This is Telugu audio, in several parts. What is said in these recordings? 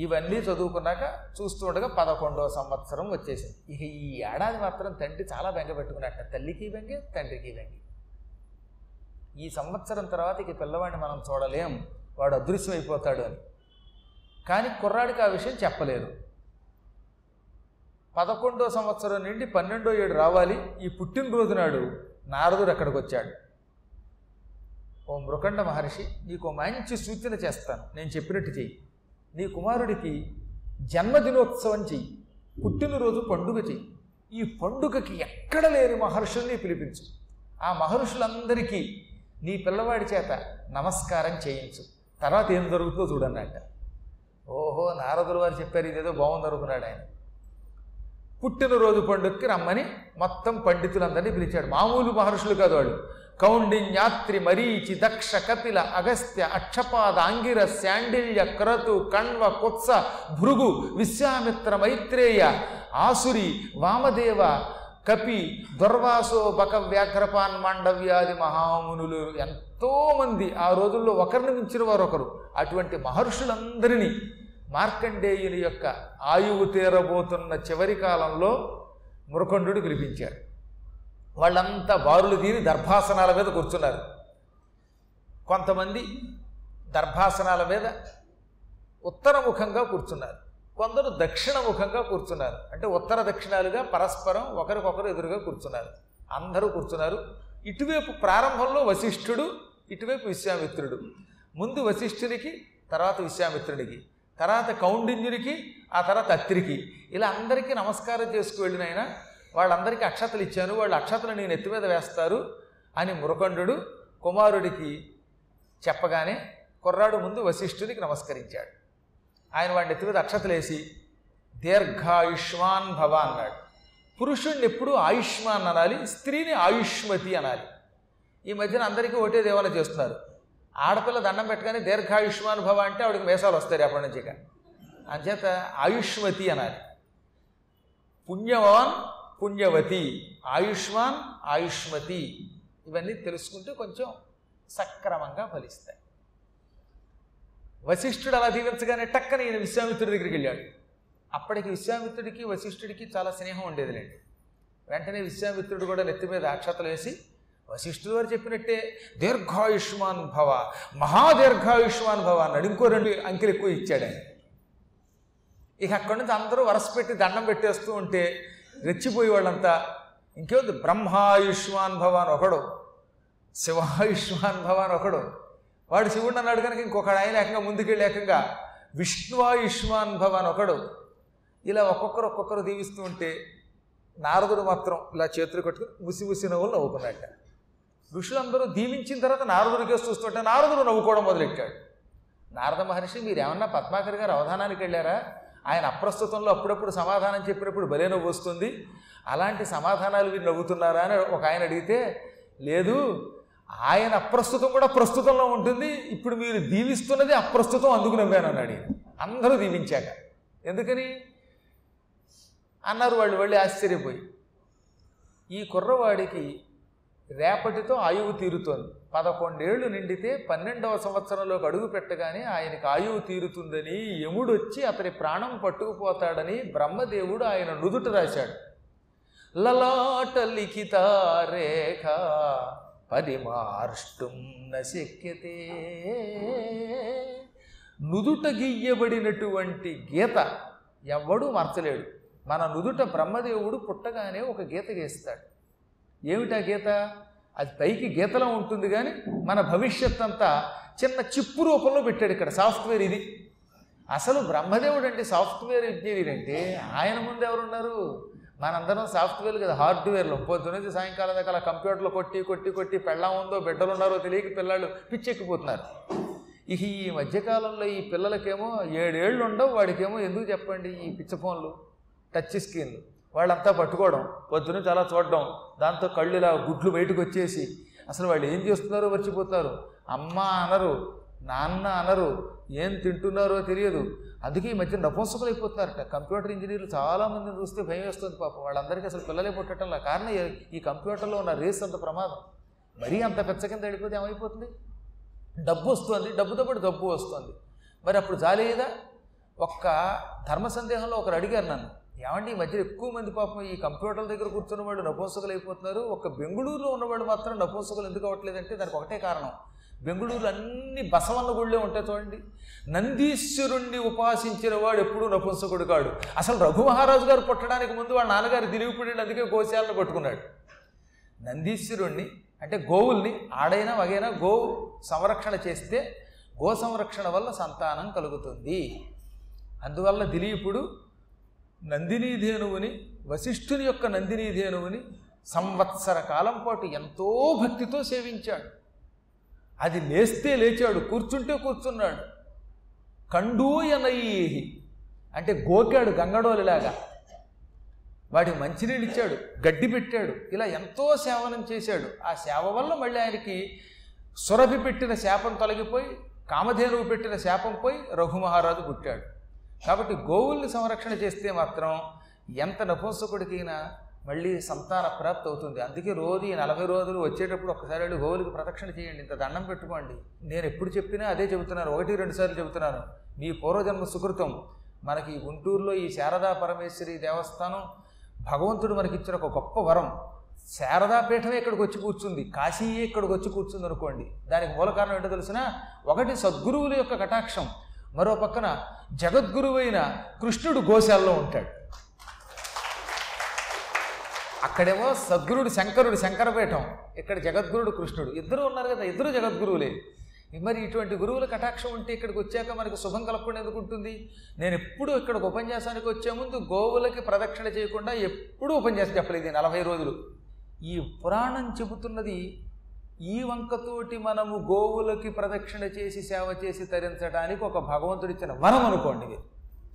ఇవన్నీ చదువుకున్నాక చూస్తూ ఉండగా పదకొండవ సంవత్సరం వచ్చేసింది. ఇక ఈ ఏడాది మాత్రం తండ్రి చాలా బెంగ పెట్టుకున్నట్ట తల్లికి బెంగే తండ్రికి బెంగే. ఈ సంవత్సరం తర్వాత ఇక పిల్లవాడిని మనం చూడలేం. వాడు అదృశ్యమైపోతాడు అయిపోతాడు అని. కానీ కుర్రాడికి ఆ విషయం చెప్పలేదు. పదకొండో సంవత్సరం నుండి పన్నెండో ఏడు రావాలి. ఈ పుట్టినరోజు నాడు నారదుడు అక్కడికి వచ్చాడు? ఓ మృకండ మహర్షి నీకు మంచి సూచన చేస్తాను. నేను చెప్పినట్టు చెయ్యి. నీ కుమారుడికి జన్మదినోత్సవం చెయ్యి. పుట్టినరోజు పండుగ చెయ్యి. ఈ పండుగకి ఎక్కడ లేని మహర్షుల్ని పిలిపించు. ఆ మహర్షులందరికీ నీ పిల్లవాడి చేత నమస్కారం చేయించు. తర్వాత ఏం జరుగుతుందో చూడన్నట్ట ఓహో నారదులు వారు చెప్పారు ఇదేదో బాగుంది అనుకున్నాడు ఆయన. పుట్టినరోజు పండుగకి రమ్మని మొత్తం పండితులందరినీ పిలిచాడు. మామూలు మహర్షులు కాదు వాళ్ళు. కౌండిన్యాత్రి మరీచి దక్ష కపిల అగస్త్య అక్షపాద అంగిర శాండిల్య క్రతు కణ్వ కొత్స భృగు విశ్వామిత్ర మైత్రేయ ఆసురి వామదేవ కపి దుర్వాసో బక వ్యాఘ్రపాన్ మాండవ్యాది మహామునులు ఎంతోమంది ఆ రోజుల్లో ఒకరిని మించిన వారు ఒకరు అటువంటి మహర్షులందరినీ మార్కండేయుని యొక్క ఆయువు తీరబోతున్న చివరి కాలంలో మృకండు పిలిపించాడు వాళ్ళంతా బారులు తీరి దర్భాసనాల మీద కూర్చున్నారు. కొంతమంది దర్భాసనాల మీద ఉత్తరముఖంగా కూర్చున్నారు. కొందరు దక్షిణముఖంగా కూర్చున్నారు. అంటే ఉత్తర దక్షిణాలుగా పరస్పరం ఒకరికొకరు ఎదురుగా కూర్చున్నారు. అందరూ కూర్చున్నారు. ఇటువైపు ప్రారంభంలో వశిష్ఠుడు ఇటువైపు విశ్వామిత్రుడు. ముందు వశిష్ఠునికి తర్వాత విశ్వామిత్రుడికి తర్వాత కౌండిన్యుడికి ఆ తర్వాత అత్రికి. ఇలా అందరికీ నమస్కారం చేసుకు వెళ్ళిన వాళ్ళందరికీ అక్షతలు ఇచ్చాను. వాళ్ళు అక్షతలు నేను ఎత్తి మీద వేస్తారు అని మురకండు కుమారుడికి చెప్పగానే కుర్రాడు ముందు వశిష్ఠునికి నమస్కరించాడు. ఆయన వాడిని ఎత్తి మీద అక్షతలేసి దీర్ఘాయుష్మాన్ భవ అన్నాడు. పురుషుణ్ణి ఎప్పుడూ ఆయుష్మాన్ అనాలి స్త్రీని ఆయుష్మతి అనాలి. ఈ మధ్యన అందరికీ ఒకటే దేవాలయం చేస్తున్నారు. ఆడపిల్ల దండం పెట్టగానే దీర్ఘాయుష్మాన్ భవ అంటే ఆవిడకి మేసాలు వస్తాయి అప్పటి నుంచి అంచేత ఆయుష్మతి అనాలి. పుణ్యవాన్ పుణ్యవతి ఆయుష్మాన్ ఆయుష్మతి ఇవన్నీ తెలుసుకుంటే కొంచెం సక్రమంగా ఫలిస్తాయి. వశిష్ఠుడు అలా దీవించగానే టక్కన ఈయన విశ్వామిత్రుడి దగ్గరికి వెళ్ళాడు. అప్పటికి విశ్వామిత్రుడికి వశిష్ఠుడికి చాలా స్నేహం ఉండేదిలేండి. వెంటనే విశ్వామిత్రుడు కూడా నెత్తి మీద అక్షతలు వేసి వశిష్ఠుడు వారు చెప్పినట్టే దీర్ఘాయుష్మాన్ భవ మహాదీర్ఘాయుష్మాన్ భవ అన్నాడు. ఇంకో రెండు అంకెలు ఎక్కువ ఇచ్చాడు ఆయన. ఇక అక్కడి నుంచి అందరూ వరసపెట్టి దండం పెట్టేస్తూ ఉంటే రెచ్చిపోయి వాళ్ళంతా ఇంకేముంది? బ్రహ్మాయుష్మాన్ భవాన్ ఒకడు. శివాయుష్మాన్ భవాన్ ఒకడు. వాడు శివుడు అన్నాడు కనుక ఇంకొకడు ఆయన ఏకంగా ముందుకెళ్ళి ఏకంగా విష్ణువాయుష్మాన్ భవాన్ ఒకడు. ఇలా ఒక్కొక్కరు ఒక్కొక్కరు దీవిస్తూ ఉంటే నారదుడు మాత్రం ఇలా చేతులు కట్టుకుని ముసి ముసి నవ్వులు నవ్వుకున్నట్ట ఋషులందరూ దీవించిన తర్వాత నారదుడికే చూస్తుంటే నారదుడు నవ్వుకోవడం మొదలెట్టాడు. నారద మహర్షి మీరేమన్నా పద్మాకర్ గారు అవధానానికి వెళ్ళారా? ఆయన అప్రస్తుతంలో అప్పుడప్పుడు సమాధానం చెప్పినప్పుడు భలే నవ్వు వస్తుంది అలాంటి సమాధానాలు మీరు నవ్వుతున్నారా అని ఒక ఆయన అడిగితే లేదు ఆయన అప్రస్తుతం కూడా ప్రస్తుతంలో ఉంటుంది ఇప్పుడు మీరు దీవిస్తున్నది అప్రస్తుతం అందుకు నవ్వానన్నాడు అందరూ దీవించాక. ఎందుకని? అన్నారు వాళ్ళు వెళ్ళి ఆశ్చర్యపోయి. ఈ కుర్రవాడికి రేపటితో ఆయువు తీరుతోంది. పదకొండేళ్ళు నిండితే పన్నెండవ సంవత్సరంలోకి అడుగు పెట్టగానే ఆయనకి ఆయువు తీరుతుందని యముడొచ్చి అతని ప్రాణం పట్టుకుపోతాడని బ్రహ్మదేవుడు ఆయన నుదుట రాశాడు. లలాట లిఖిత రేఖ పరిమార్ష్టం నశక్యతే. నుదుట గీయబడినటువంటి గీత ఎవడూ మార్చలేడు. మన నుదుట బ్రహ్మదేవుడు పుట్టగానే ఒక గీత గీస్తాడు. ఏమిటా గీత? అది పైకి గీతలో ఉంటుంది కానీ మన భవిష్యత్ అంతా చిన్న చిప్పు రూపంలో పెట్టాడు ఇక్కడ సాఫ్ట్వేర్ ఇది. అసలు బ్రహ్మదేవుడు అంటే సాఫ్ట్వేర్ ఇంజనీర్ అంటే ఆయన ముందు ఎవరున్నారు? మనందరం సాఫ్ట్వేర్ కదా హార్డ్వేర్లో పొద్దు నుంచి సాయంకాలం దాకా అలా కంప్యూటర్లు కొట్టి కొట్టి కొట్టి పెళ్ళం ఉందో బిడ్డలు ఉన్నారో తెలియక పిల్లలు పిచ్చెక్కిపోతున్నారు. ఇక ఈ మధ్యకాలంలో ఈ పిల్లలకేమో ఏడేళ్ళు ఉండవు వాడికేమో ఎందుకు చెప్పండి ఈ పిచ్చ ఫోన్లు టచ్ స్క్రీన్లు. వాళ్ళంతా పట్టుకోవడం పొద్దున చాలా చూడడం దాంతో కళ్ళు ఇలా గుడ్లు బయటకు వచ్చేసి అసలు వాళ్ళు ఏం చేస్తున్నారో మర్చిపోతారు. అమ్మ అనరు నాన్న అనరు ఏం తింటున్నారో తెలియదు. అందుకే ఈ మధ్య నపుంసకులు అయిపోతున్నారట కంప్యూటర్ ఇంజనీర్లు చాలామందిని చూస్తే భయం వేస్తుంది పాప. వాళ్ళందరికీ అసలు పిల్లలే పుట్టడంలా కారణం ఈ కంప్యూటర్లో ఉన్న రేస్ అంత ప్రమాదం. మరీ అంత పెచ్చ కింద వెళ్ళిపోతే ఏమైపోతుంది? డబ్బు వస్తుంది డబ్బుతో పాటు డబ్బు వస్తుంది. మరి అప్పుడు జాలేదా ఒక్క ధర్మ సందేహంలో ఒకరు అడిగారు నన్ను. ఏమండి ఈ మధ్య ఎక్కువ మంది పాపం ఈ కంప్యూటర్ల దగ్గర కూర్చున్న వాళ్ళు నపుంసకులు అయిపోతున్నారు. ఒక బెంగళూరులో ఉన్నవాళ్ళు మాత్రం నపుంసకులు ఎందుకు అవ్వట్లేదంటే దానికి ఒకటే కారణం. బెంగళూరులో అన్ని బసవన్న గుళ్ళే ఉంటాయి చూడండి. నందీశ్వరుణ్ణి ఉపాసించిన వాడు ఎప్పుడూ నపుంసకుడు కాడు. అసలు రఘు మహారాజు గారు పుట్టడానికి ముందు వాళ్ళ నాన్నగారు తిరిగిపడి అందుకే గోశాలను పట్టుకున్నాడు. నందీశ్వరుణ్ణి అంటే గోవుల్ని ఆడైనా వగైనా గోవు సంరక్షణ చేస్తే గో సంరక్షణ వల్ల సంతానం కలుగుతుంది. అందువల్ల దిలీపుడు నందినీధేనువుని వశిష్ఠుని యొక్క నందినీధేనువుని సంవత్సర కాలం పాటు ఎంతో భక్తితో సేవించాడు. అది లేస్తే లేచాడు కూర్చుంటే కూర్చున్నాడు. కండూయనయ్యేహి అంటే గోకాడు గంగడోలిలాగా. వాడికి మంచినీళ్ళు ఇచ్చాడు గడ్డి పెట్టాడు ఇలా ఎంతో సేవనం చేశాడు. ఆ సేవ వల్ల మళ్ళీ ఆయనకి సురభి పెట్టిన శాపం తొలగిపోయి కామధేనువు పెట్టిన శాపం పోయి రఘుమహారాజు పుట్టాడు. కాబట్టి గోవుల్ని సంరక్షణ చేస్తే మాత్రం ఎంత నపుంసకుడికైనా మళ్ళీ సంతాన ప్రాప్తి అవుతుంది. అందుకే రోజు ఈ నలభై రోజులు వచ్చేటప్పుడు ఒక్కసారి వెళ్ళి గోవులకు ప్రదక్షిణ చేయండి. ఇంత దండం పెట్టుకోండి. నేను ఎప్పుడు చెప్పినా అదే చెబుతున్నాను ఒకటి రెండు సార్లు చెబుతున్నాను. మీ పూర్వజన్మ సుకృతం. మనకి గుంటూరులో ఈ శారదా పరమేశ్వరి దేవస్థానం భగవంతుడు మనకి ఇచ్చిన ఒక గొప్ప వరం. శారదాపీఠమే ఇక్కడికి వచ్చి కూర్చుంది. కాశీయే ఇక్కడికి వచ్చి కూర్చుంది అనుకోండి దానికి మూల కారణం ఏంటో తెలిసిన ఒకటి సద్గురువుల యొక్క కటాక్షం. మరో పక్కన జగద్గురువైన కృష్ణుడు గోశాలలో ఉంటాడు. అక్కడేమో సద్గురుడు శంకరుడు శంకరపీఠం ఇక్కడ జగద్గురుడు కృష్ణుడు. ఇద్దరు ఉన్నారు కదా ఇద్దరు జగద్గురువులే. మరి ఇటువంటి గురువుల కటాక్షం ఉంటే ఇక్కడికి వచ్చాక మనకి శుభం కలపకుండా ఎందుకు ఉంటుంది? నేను ఎప్పుడు ఇక్కడికి ఉపన్యాసానికి వచ్చే ముందు గోవులకి ప్రదక్షిణ చేయకుండా ఎప్పుడూ ఉపన్యాసం చెప్పలేదు నలభై రోజులు. ఈ పురాణం చెబుతున్నది ఈ వంకతోటి మనము గోవులకి ప్రదక్షిణ చేసి సేవ చేసి తరించడానికి ఒక భగవంతుడిచ్చిన వరం అనుకోండి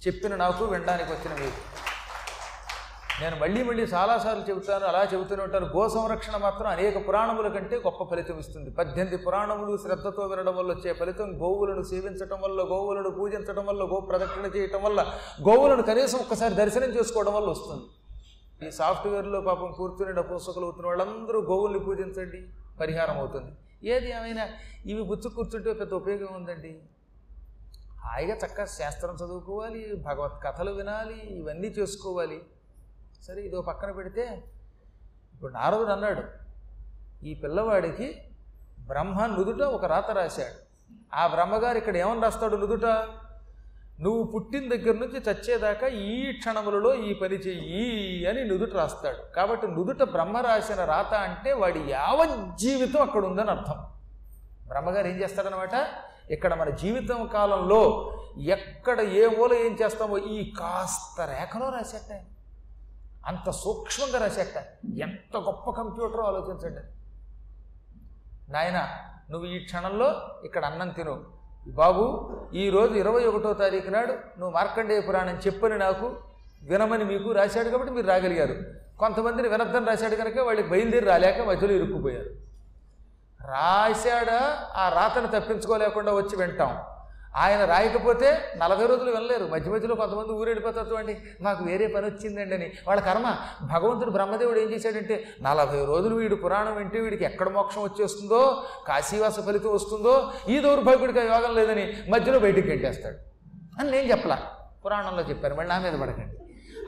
చెప్పిన నాకు వినడానికి వచ్చిన మీరు నేను మళ్ళీ మళ్ళీ చాలాసార్లు చెబుతాను అలా చెబుతూనే ఉంటాను. గో సంరక్షణ మాత్రం అనేక పురాణముల కంటే గొప్ప ఫలితం ఇస్తుంది. పద్దెనిమిది పురాణములు శ్రద్ధతో వినడం వల్ల వచ్చే ఫలితం గోవులను సేవించడం వల్ల గోవులను పూజించడం వల్ల గో ప్రదక్షిణ చేయటం వల్ల గోవులను కనీసం ఒక్కసారి దర్శనం చేసుకోవడం వల్ల వస్తుంది. ఈ సాఫ్ట్వేర్లో పాపం కూర్చుని డబ్బుసుకలు అవుతున్న వాళ్ళందరూ గోవుల్ని పూజించండి. పరిహారం అవుతుంది ఏది ఏమైనా ఇవి బుచ్చు కూర్చుంటే పెద్ద ఉపయోగం ఉందండి. హాయిగా చక్కగా శాస్త్రం చదువుకోవాలి భగవత్ కథలు వినాలి ఇవన్నీ చేసుకోవాలి. సరే ఇదో పక్కన పెడితే ఇప్పుడు నారదుడు అన్నాడు ఈ పిల్లవాడికి బ్రహ్మ నుదుట ఒక రాత రాశాడు. ఆ బ్రహ్మగారు ఇక్కడ ఏమని రాస్తాడు నుదుట? నువ్వు పుట్టిన దగ్గర నుంచి చచ్చేదాకా ఈ క్షణములలో ఈ పని చెయ్యి అని నుదుట రాస్తాడు. కాబట్టి నుదుట బ్రహ్మ రాసిన రాత అంటే వాడి యావజ్జీవితం అక్కడ ఉందని అర్థం. బ్రహ్మగారు ఏం చేస్తాడనమాట ఇక్కడ మన జీవితం కాలంలో ఎక్కడ ఏ మూల ఏం చేస్తామో ఈ కాస్త రేఖలో రాసేట. అంత సూక్ష్మంగా రాసేట. ఎంత గొప్ప కంప్యూటర్ ఆలోచించండి. నాయన నువ్వు ఈ క్షణంలో ఇక్కడ అన్నం తిను. బాబు ఈరోజు ఇరవై ఒకటో తారీఖు నాడు నువ్వు మార్కండేయ పురాణం చెప్పని నాకు వినమని మీకు రాశాడు కాబట్టి మీరు రాగలిగారు. కొంతమందిని వినద్దని రాశాడు కనుక వాళ్ళకి బయలుదేరి రాలేక మధ్యలో ఇరుక్కుపోయారు. రాశాడా? ఆ రాతను తప్పించుకోలేకుండా వచ్చి వింటాం. ఆయన రాయకపోతే నలభై రోజులు వెళ్ళలేరు. మధ్య మధ్యలో కొంతమంది ఊరెళ్ళిపోతారు చూడండి మాకు వేరే పని వచ్చిందండి అని వాళ్ళ కర్మ. భగవంతుడు బ్రహ్మదేవుడు ఏం చేశాడంటే నలభై రోజులు వీడు పురాణం వింటే వీడికి ఎక్కడ మోక్షం వచ్చేస్తుందో కాశీవాస ఫలితం వస్తుందో ఈ దౌర్భాగ్యుడికి యోగం లేదని మధ్యలో బయటికి గెంటేస్తాడు అని నేను చెప్పలా. పురాణంలో చెప్పారు మళ్ళీ నా మీద పడకండి.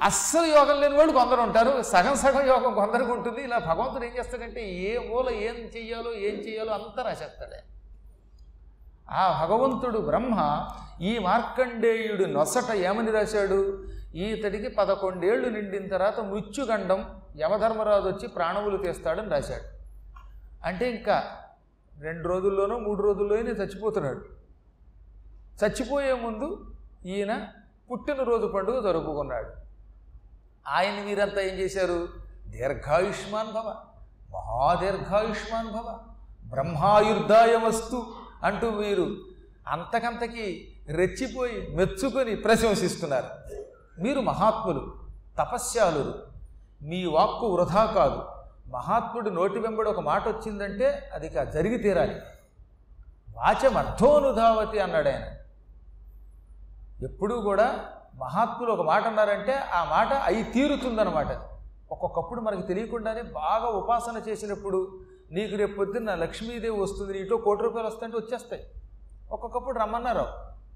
అస్సలు యోగం లేని వాళ్ళు కొందరు ఉంటారు. సగం సగం యోగం కొందరికి ఉంటుంది. ఇలా భగవంతుడు ఏం చేస్తాడంటే ఏ మూల ఏం చెయ్యాలో ఏం చెయ్యాలో అంతా రాసేస్తాడే. ఆ భగవంతుడు బ్రహ్మ ఈ మార్కండేయుడు నొసట ఏమని రాశాడు? ఈతడికి పదకొండేళ్ళు నిండిన తర్వాత మృత్యుగండం యమధర్మరాజు వచ్చి ప్రాణములు తీస్తాడని రాశాడు. అంటే ఇంకా రెండు రోజుల్లోనో మూడు రోజుల్లోనే చచ్చిపోతున్నాడు. చచ్చిపోయే ముందు ఈయన పుట్టినరోజు పండుగ జరుపుకున్నాడు. ఆయన మీరంతా ఏం చేశారు? దీర్ఘాయుష్మాన్ భవ మహాదీర్ఘాయుష్మాన్ భవ బ్రహ్మాయుర్దాయ వస్తు అంటూ మీరు అంతకంతకి రెచ్చిపోయి మెచ్చుకొని ప్రశంసిస్తున్నారు. మీరు మహాత్ములు తపస్యాలురు. మీ వాక్కు వృధా కాదు. మహాత్ముడి నోటి వెంబడి ఒక మాట వచ్చిందంటే అది జరిగి తీరాలి. వాచమర్థోనుధావతి అన్నాడు ఆయన. ఎప్పుడూ కూడా మహాత్ములు ఒక మాట అన్నారంటే ఆ మాట అయి తీరుతుందన్నమాట. ఒక్కొక్కప్పుడు మనకి తెలియకుండానే బాగా ఉపాసన చేసినప్పుడు నీకు రేపు పొద్దున్న లక్ష్మీదేవి వస్తుంది నీతో కోటి రూపాయలు వస్తుంటే వచ్చేస్తాయి. ఒక్కొక్కప్పుడు రమ్మన్నారు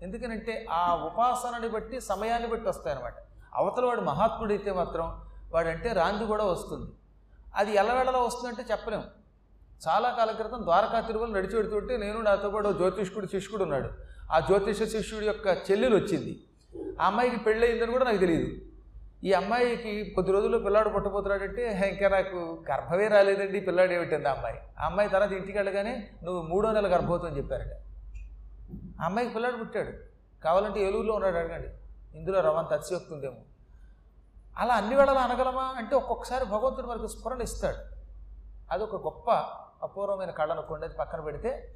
ఎందుకనంటే ఆ ఉపాసనని బట్టి సమయాన్ని బట్టి వస్తాయి అనమాట అవతల వాడు మహాత్ముడైతే మాత్రం వాడంటే రాంది కూడా వస్తుంది. అది ఎల్లవేళలా వస్తుందంటే చెప్పలేం. చాలా కాలం క్రితం ద్వారకా తిరుమల నడిచి పెడుతుంటే నేను నాతో పాటు జ్యోతిష్కుడు శిష్యుడు ఉన్నాడు. ఆ జ్యోతిష శిష్యుడి యొక్క చెల్లెలు వచ్చింది ఆ అమ్మాయికి పెళ్ళయిందని కూడా నాకు తెలియదు ఈ అమ్మాయికి కొద్ది రోజుల్లో పిల్లాడు పుట్టబోతున్నాడంటే ఇంకా నాకు గర్భమే రాలేదండి పిల్లాడు ఏమిటంది ఆ అమ్మాయి? ఆ అమ్మాయి తర్వాత ఇంటికి వెళ్ళగానే నువ్వు మూడో నెల గర్భవతం అని చెప్పారట. ఆ అమ్మాయికి పిల్లాడు పుట్టాడు. కావాలంటే ఏలూరులో ఉన్నాడు అడగండి. ఇందులో రవాణా అతిశయోక్తి ఉందేమో అలా అన్ని వేళలా అనగలమా? అంటే ఒక్కొక్కసారి భగవంతుడు మనకు స్ఫురణ ఇస్తాడు. అదొక గొప్ప అపూర్వమైన కళ అనుకోండి అది పక్కన పెడితే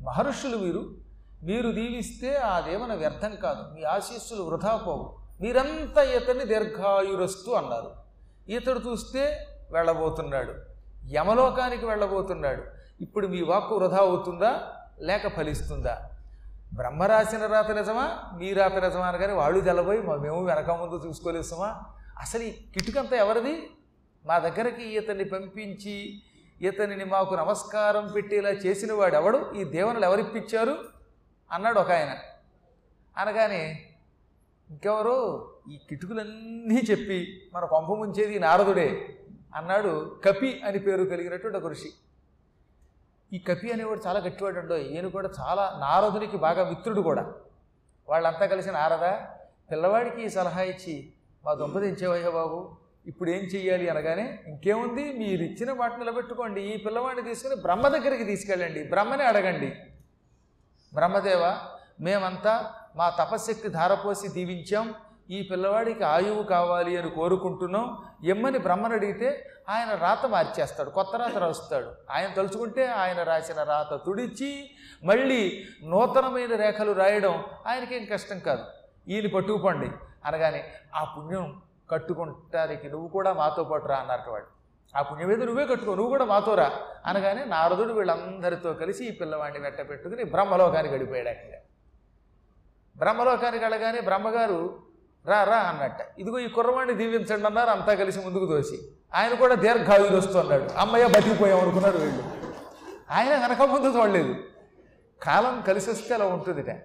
మహర్షులు వీరు మీరు దీవిస్తే ఆ దేవన వ్యర్థం కాదు మీ ఆశీస్సులు వృధా పోవు. మీరంతా ఇతన్ని దీర్ఘాయురస్తు అన్నారు. ఇతడు చూస్తే వెళ్ళబోతున్నాడు. యమలోకానికి వెళ్ళబోతున్నాడు. ఇప్పుడు మీ వాక్కు వృధా అవుతుందా? లేక ఫలిస్తుందా? బ్రహ్మ రాసిన రాత నిజమా? మీ రాత నిజమా అనగానే వాళ్ళు తెలబోయి మేము వెనక ముందు చూసుకోలేసమా? అసలు ఈ కిటుకంతా ఎవరిది? మా దగ్గరికి ఇతన్ని పంపించి ఇతనిని మాకు నమస్కారం పెట్టేలా చేసిన వాడు ఎవడు ఈ దేవనలు ఎవరిప్పించారు అన్నాడు ఒక ఆయన. అనగానే ఇంకెవరు ఈ కిటుకులన్నీ చెప్పి మన కొంప ముంచేది నారదుడే అన్నాడు కపి అని పేరు కలిగినటువంటి ఒక ఋషి. ఈ కపి అనేవాడు చాలా గట్టివాడు అండో. ఈయన కూడా చాలా నారదునికి బాగా మిత్రుడు కూడా. వాళ్ళంతా కలిసి నారద పిల్లవాడికి ఈ సలహా ఇచ్చి మా దుంపదించేవయ్యా బాబు ఇప్పుడు ఏం చెయ్యాలి అనగానే ఇంకేముంది మీరు ఇచ్చిన మాట నిలబెట్టుకోండి ఈ పిల్లవాడిని తీసుకుని బ్రహ్మ దగ్గరికి తీసుకెళ్ళండి బ్రహ్మని అడగండి. బ్రహ్మదేవ మేమంతా మా తపశక్తి ధారపోసి దీవించాం. ఈ పిల్లవాడికి ఆయువు కావాలి అని కోరుకుంటున్నాం. ఎమ్మని బ్రహ్మను అడిగితే ఆయన రాత మార్చేస్తాడు కొత్త రాత రాస్తాడు. ఆయన తలుచుకుంటే ఆయన రాసిన రాత తుడిచి మళ్ళీ నూతనమైన రేఖలు రాయడం ఆయనకేం కష్టం కాదు. ఈయన పట్టుకుపండి అనగానే ఆ పుణ్యం కట్టుకుంటానికి నువ్వు కూడా మాతో పాటు రా అన్నట్టు వాడు. ఆ పుణ్యం ఏదో నువ్వే కట్టుకో నువ్వు కూడా మాతో రా అనగానే నారదుడు వీళ్ళందరితో కలిసి ఈ పిల్లవాడిని వెంట పెట్టుకుని బ్రహ్మలోకానికి గడిపోయాడు అక్కడ. బ్రహ్మలోకానికి వెళ్ళగానే బ్రహ్మగారు రా రా అన్నట్ట. ఇదిగో ఈ కుర్రవాణ్ణి దీవించండి అన్నారు అంతా కలిసి ముందుకు దోసి ఆయన కూడా దీర్ఘాయులు వస్తున్నాడు అమ్మయ్య బతికిపోయాం అనుకున్నారు వీళ్ళు. ఆయన వెనక ముందు చూడలేదు. కాలం కలిసి వస్తే అలా ఉంటుందిట.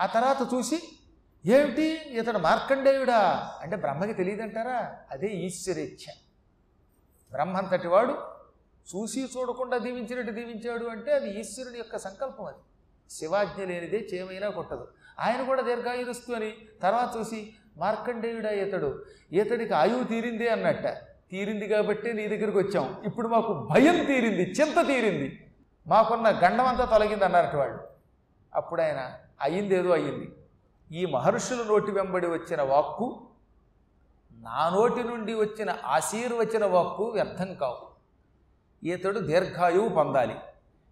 ఆ తర్వాత చూసి ఏమిటి? ఇతడు మార్కండేయుడా? అంటే బ్రహ్మకి తెలియదంటారా? అదే ఈశ్వరేచ్ఛ. బ్రహ్మంతటి వాడు చూసి చూడకుండా దీవించినట్టు దీవించాడు అంటే అది ఈశ్వరుని యొక్క సంకల్పం అది. శివాజ్ఞ లేనిదే చేమైనా కొట్టదు. ఆయన కూడా దీర్ఘాయురస్తు అని తర్వాత చూసి మార్కండేయుడా ఇతడు. ఇతడికి ఆయువు తీరిందే అన్నట్ట. తీరింది కాబట్టి నీ దగ్గరికి వచ్చాం. ఇప్పుడు మాకు భయం తీరింది చింత తీరింది. మాకున్న గండమంతా తొలగింది అన్నారట వాళ్ళు. అప్పుడు ఆయన అయ్యిందేదో అయ్యింది. ఈ మహర్షుల నోటి వెంబడి వచ్చిన వాక్కు నా నోటి నుండి వచ్చిన ఆశీర్వచన వాక్కు వ్యర్థం కావు. ఈతడు దీర్ఘాయువు పొందాలి.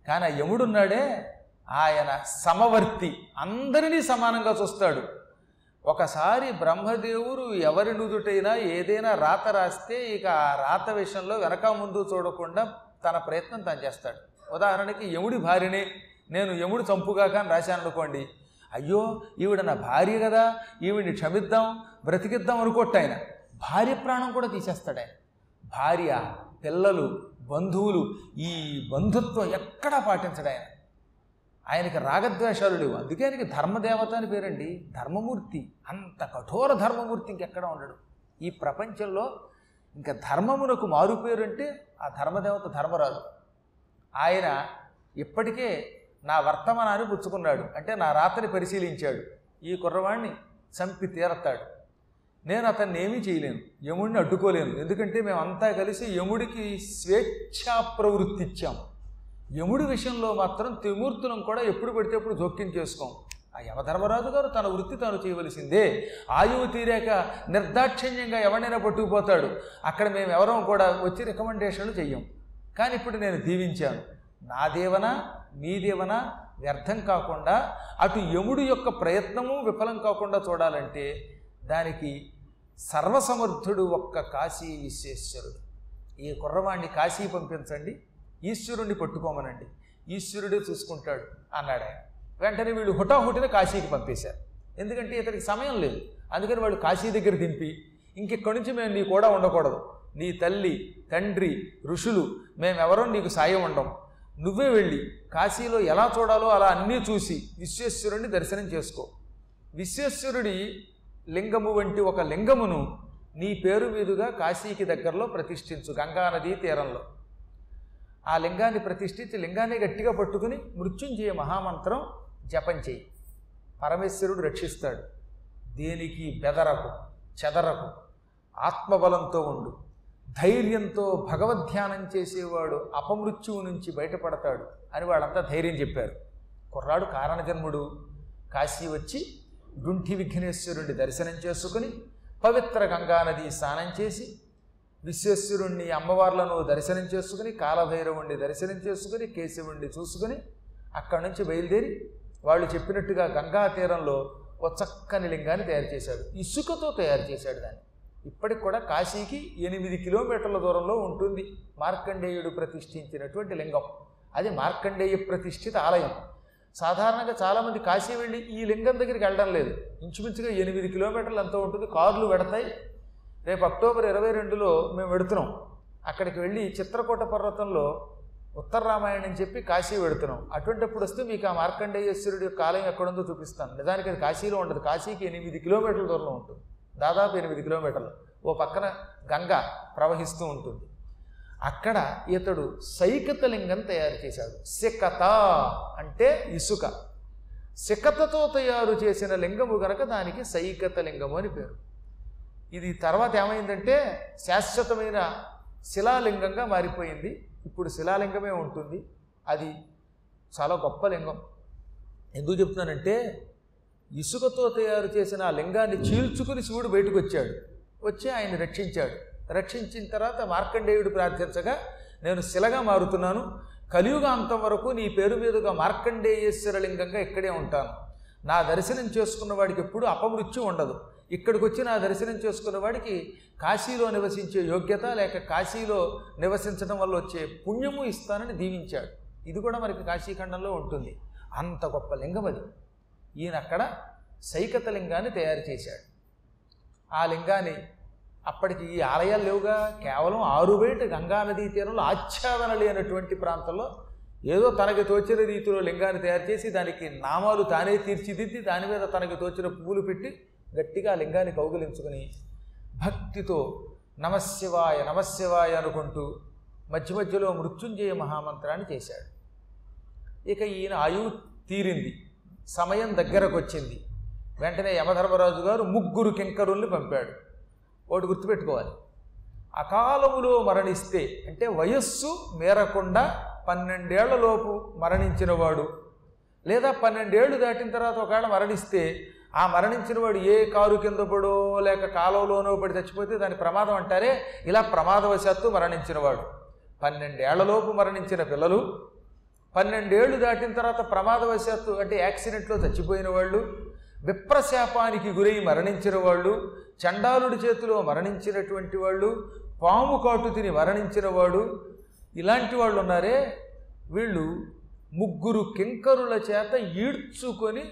కానీ ఆ యముడున్నాడే ఆయన సమవర్తి అందరినీ సమానంగా చూస్తాడు. ఒకసారి బ్రహ్మదేవుడు ఎవరి నుదుటైనా ఏదైనా రాత రాస్తే ఇక ఆ రాత విషయంలో వెనక ముందు చూడకుండా తన ప్రయత్నం తను చేస్తాడు. ఉదాహరణకి యముడి భార్యనే నేను యముడు చంపుగాక అని రాశాను అనుకోండి అయ్యో ఈవిడ నా భార్య కదా ఈవిడిని క్షమిద్దాం బ్రతికిద్దాం అనుకోట్టు ఆయన. భార్య ప్రాణం కూడా తీసేస్తాడు ఆయన. భార్య పిల్లలు బంధువులు ఈ బంధుత్వం ఎక్కడా పాటించడాయన ఆయనకి రాగద్వేషాలు లేవు. అందుకే ఆయనకి ధర్మదేవత అని పేరండి. ధర్మమూర్తి. అంత కఠోర ధర్మమూర్తి ఇంకెక్కడ ఉండడు. ఈ ప్రపంచంలో ఇంకా ధర్మమునకు మారు అంటే ఆ ధర్మదేవత ధర్మరాజు. ఆయన ఇప్పటికే నా వర్తమానాన్ని పుచ్చుకున్నాడు. అంటే నా రాతని పరిశీలించాడు. ఈ కుర్రవాణ్ణి చంపి తీరతాడు నేను అతన్ని ఏమీ చేయలేను. యముడిని అడ్డుకోలేను. ఎందుకంటే మేమంతా కలిసి యముడికి స్వేచ్ఛా ప్రవృత్తి ఇచ్చాము. యముడి విషయంలో మాత్రం త్రిమూర్తులను కూడా ఎప్పుడు పడితే అప్పుడు జోక్యం చేసుకోం. ఆ యమధర్మరాజు గారు తన వృత్తి తాను చేయవలసిందే. ఆయువు తీరాక నిర్దాక్షిణ్యంగా ఎవరైనా పట్టుకుపోతాడు. అక్కడ మేము ఎవరం కూడా వచ్చి రికమెండేషన్లు చెయ్యం. కానీ ఇప్పుడు నేను దీవించాను. నా దేవన మీ దేవన వ్యర్థం కాకుండా అటు యముడి యొక్క ప్రయత్నము విఫలం కాకుండా చూడాలంటే దానికి సర్వసమర్థుడు ఒక్క కాశీ విశ్వేశ్వరుడు ఈ కుర్రవాణ్ణి కాశీ పంపించండి. ఈశ్వరుణ్ణి పట్టుకోమనండి. ఈశ్వరుడే చూసుకుంటాడు అన్నాడు ఆయన. వెంటనే వీళ్ళు హుటాహుటిన కాశీకి పంపేశారు. ఎందుకంటే ఇతనికి సమయం లేదు. అందుకని వాళ్ళు కాశీ దగ్గర దింపి ఇంకెక్కడి నుంచి మేము నీ కూడా ఉండకూడదు. నీ తల్లి తండ్రి ఋషులు మేమెవరో నీకు సాయం ఉండం. నువ్వే వెళ్ళి కాశీలో ఎలా చూడాలో అలా అన్నీ చూసి విశ్వేశ్వరుణ్ణి దర్శనం చేసుకో. విశ్వేశ్వరుడి లింగము వంటి ఒక లింగమును నీ పేరు మీదుగా కాశీకి దగ్గరలో ప్రతిష్ఠించు. గంగానదీ తీరంలో. ఆ లింగాన్ని ప్రతిష్ఠించి లింగాన్ని గట్టిగా పట్టుకుని మృత్యుంజయ మహామంత్రం జపం చేయి. పరమేశ్వరుడు రక్షిస్తాడు. దేనికి? బెదరకు చెదరకు. ఆత్మబలంతో ఉండు. ధైర్యంతో భగవద్ధ్యానం చేసేవాడు అపమృత్యువు నుంచి బయటపడతాడు అని వాళ్ళంతా ధైర్యం చెప్పారు. కుర్రాడు కారణజన్ముడు. కాశీ వచ్చి గుంఠి విఘ్నేశ్వరుడి దర్శనం చేసుకుని పవిత్ర గంగానది స్నానం చేసి విశ్వేశ్వరుణ్ణి అమ్మవార్లను దర్శనం చేసుకుని కాలభైరవుణ్ణి దర్శనం చేసుకుని కేశవుణ్ణి చూసుకుని అక్కడి నుంచి బయలుదేరి వాళ్ళు చెప్పినట్టుగా గంగా తీరంలో ఒక చక్కని లింగాన్ని తయారు చేశాడు. ఇసుకతో తయారు చేశాడు దాన్ని. ఇప్పటికి కూడా కాశీకి ఎనిమిది కిలోమీటర్ల దూరంలో ఉంటుంది. మార్కండేయుడు ప్రతిష్ఠించినటువంటి లింగం. అది మార్కండేయ ప్రతిష్ఠిత ఆలయం. సాధారణంగా చాలామంది కాశీ వెళ్ళి ఈ లింగం దగ్గరికి వెళ్ళడం లేదు. ఇంచుమించుగా ఎనిమిది కిలోమీటర్లు ఎంతో ఉంటుంది. కార్లు పెడతాయి రేపు అక్టోబర్ ఇరవై రెండులో మేము వెడుతున్నాం. అక్కడికి వెళ్ళి చిత్రకూట పర్వతంలో ఉత్తర రామాయణం చెప్పి కాశీ వెడుతున్నాం. అటువంటిప్పుడు వస్తే మీకు ఆ మార్కండేయేశ్వరుడి యొక్క ఆలయం ఎక్కడుందో చూపిస్తాను. నిజానికి అది కాశీలో ఉండదు. కాశీకి ఎనిమిది కిలోమీటర్ల దూరంలో ఉంటుంది. దాదాపు ఎనిమిది కిలోమీటర్లు. ఓ పక్కన గంగ ప్రవహిస్తూ ఉంటుంది. అక్కడ ఇతడు సైకత లింగం తయారు చేశాడు. సికత అంటే ఇసుక. సికతతో తయారు చేసిన లింగము గనక దానికి సైకతలింగము అని పేరు. ఇది తర్వాత ఏమైందంటే శాశ్వతమైన శిలాలింగంగా మారిపోయింది. ఇప్పుడు శిలాలింగమే ఉంటుంది. అది చాలా గొప్ప లింగం. ఎందుకు చెప్తున్నానంటే ఇసుకతో తయారు చేసిన ఆ లింగాన్ని చీల్చుకుని శివుడు బయటకు వచ్చాడు వచ్చి ఆయన రక్షించాడు. రక్షించిన తర్వాత మార్కండేయుడు ప్రార్థించగా నేను శిలగా మారుతున్నాను. కలియుగాంతం వరకు నీ పేరు మీదుగా మార్కండేయేశ్వర లింగంగా ఇక్కడే ఉంటాను. నా దర్శనం చేసుకున్న వాడికి ఎప్పుడు అపమృత్యు ఉండదు. ఇక్కడికి వచ్చి నా దర్శనం చేసుకున్న వాడికి కాశీలో నివసించే యోగ్యత లేక కాశీలో నివసించడం వల్ల వచ్చే పుణ్యము ఇస్తానని దీవించాడు. ఇది కూడా మనకి కాశీఖండంలో ఉంటుంది. అంత గొప్ప లింగం అది. ఈయన అక్కడ సైకత లింగాన్ని తయారు చేశాడు. ఆ లింగాన్ని అప్పటికి ఈ ఆలయాలు లేవుగా. కేవలం ఆరు బయట గంగానదీ తీరంలో ఆచ్ఛాదన లేనటువంటి ప్రాంతంలో ఏదో తనకి తోచిన రీతిలో లింగాన్ని తయారు చేసి దానికి నామాలు తానే తీర్చిదిద్ది దాని మీద తనకి తోచిన పువ్వులు పెట్టి గట్టిగా లింగాన్ని కౌగులించుకుని భక్తితో నమశివాయ నమశివాయ అనుకుంటూ మధ్య మధ్యలో మృత్యుంజయ మహామంత్రాన్ని చేశాడు. ఇక ఈయన ఆయువు తీరింది. సమయం దగ్గరకు వచ్చింది వెంటనే యమధర్మరాజు గారు ముగ్గురు కింకరుల్ని పంపాడు. ఒకటి గుర్తుపెట్టుకోవాలి. అకాలములో మరణిస్తే అంటే వయస్సు మేరకుండా పన్నెండేళ్ళలోపు మరణించినవాడు లేదా పన్నెండేళ్ళు దాటిన తర్వాత ఒకవేళ మరణిస్తే ఆ మరణించిన వాడు ఏ కారు కింద పడో లేక కాలువలోనో పడి చచ్చిపోతే దాని ప్రమాదం అంటారే? ఇలా ప్రమాదవశాత్తు మరణించినవాడు పన్నెండేళ్ళలోపు మరణించిన పిల్లలు. పన్నెండేళ్ళు దాటిన తర్వాత ప్రమాదవశాత్తు అంటే యాక్సిడెంట్లో చచ్చిపోయిన వాళ్ళు. విప్రశాపానికి గురై మరణించిన వాళ్ళు. చండాలుడి చేతిలో మరణించినటువంటి వాళ్ళు. పాము కాటు తిని మరణించిన వాడు. ఇలాంటి వాళ్ళు ఉన్నారే? వీళ్ళు ముగ్గురు కింకరుల చేత ఈడ్చుకొని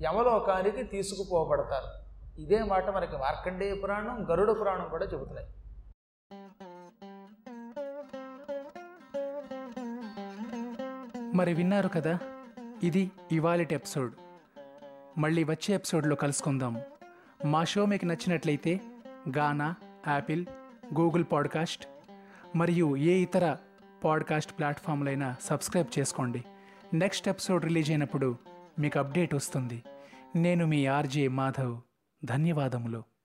యమలోకానికి తీసుకుపోబడతారు. ఇదే మాట మనకి మార్కండేయ పురాణం గరుడ పురాణం కూడా చెబుతున్నాయి. మరి విన్నారు కదా ఇది ఇవాళటి ఎపిసోడ్. మళ్ళీ వచ్చే ఎపిసోడ్లో కలుసుకుందాం. మా షో మీకు నచ్చినట్లయితే గానా యాపిల్ గూగుల్ పాడ్కాస్ట్ మరియు ఏ ఇతర పాడ్కాస్ట్ ప్లాట్ఫామ్లైనా సబ్స్క్రైబ్ చేసుకోండి. నెక్స్ట్ ఎపిసోడ్ రిలీజ్ అయినప్పుడు మీకు అప్డేట్ వస్తుంది. నేను మీ ఆర్జే మాధవ్. ధన్యవాదములు.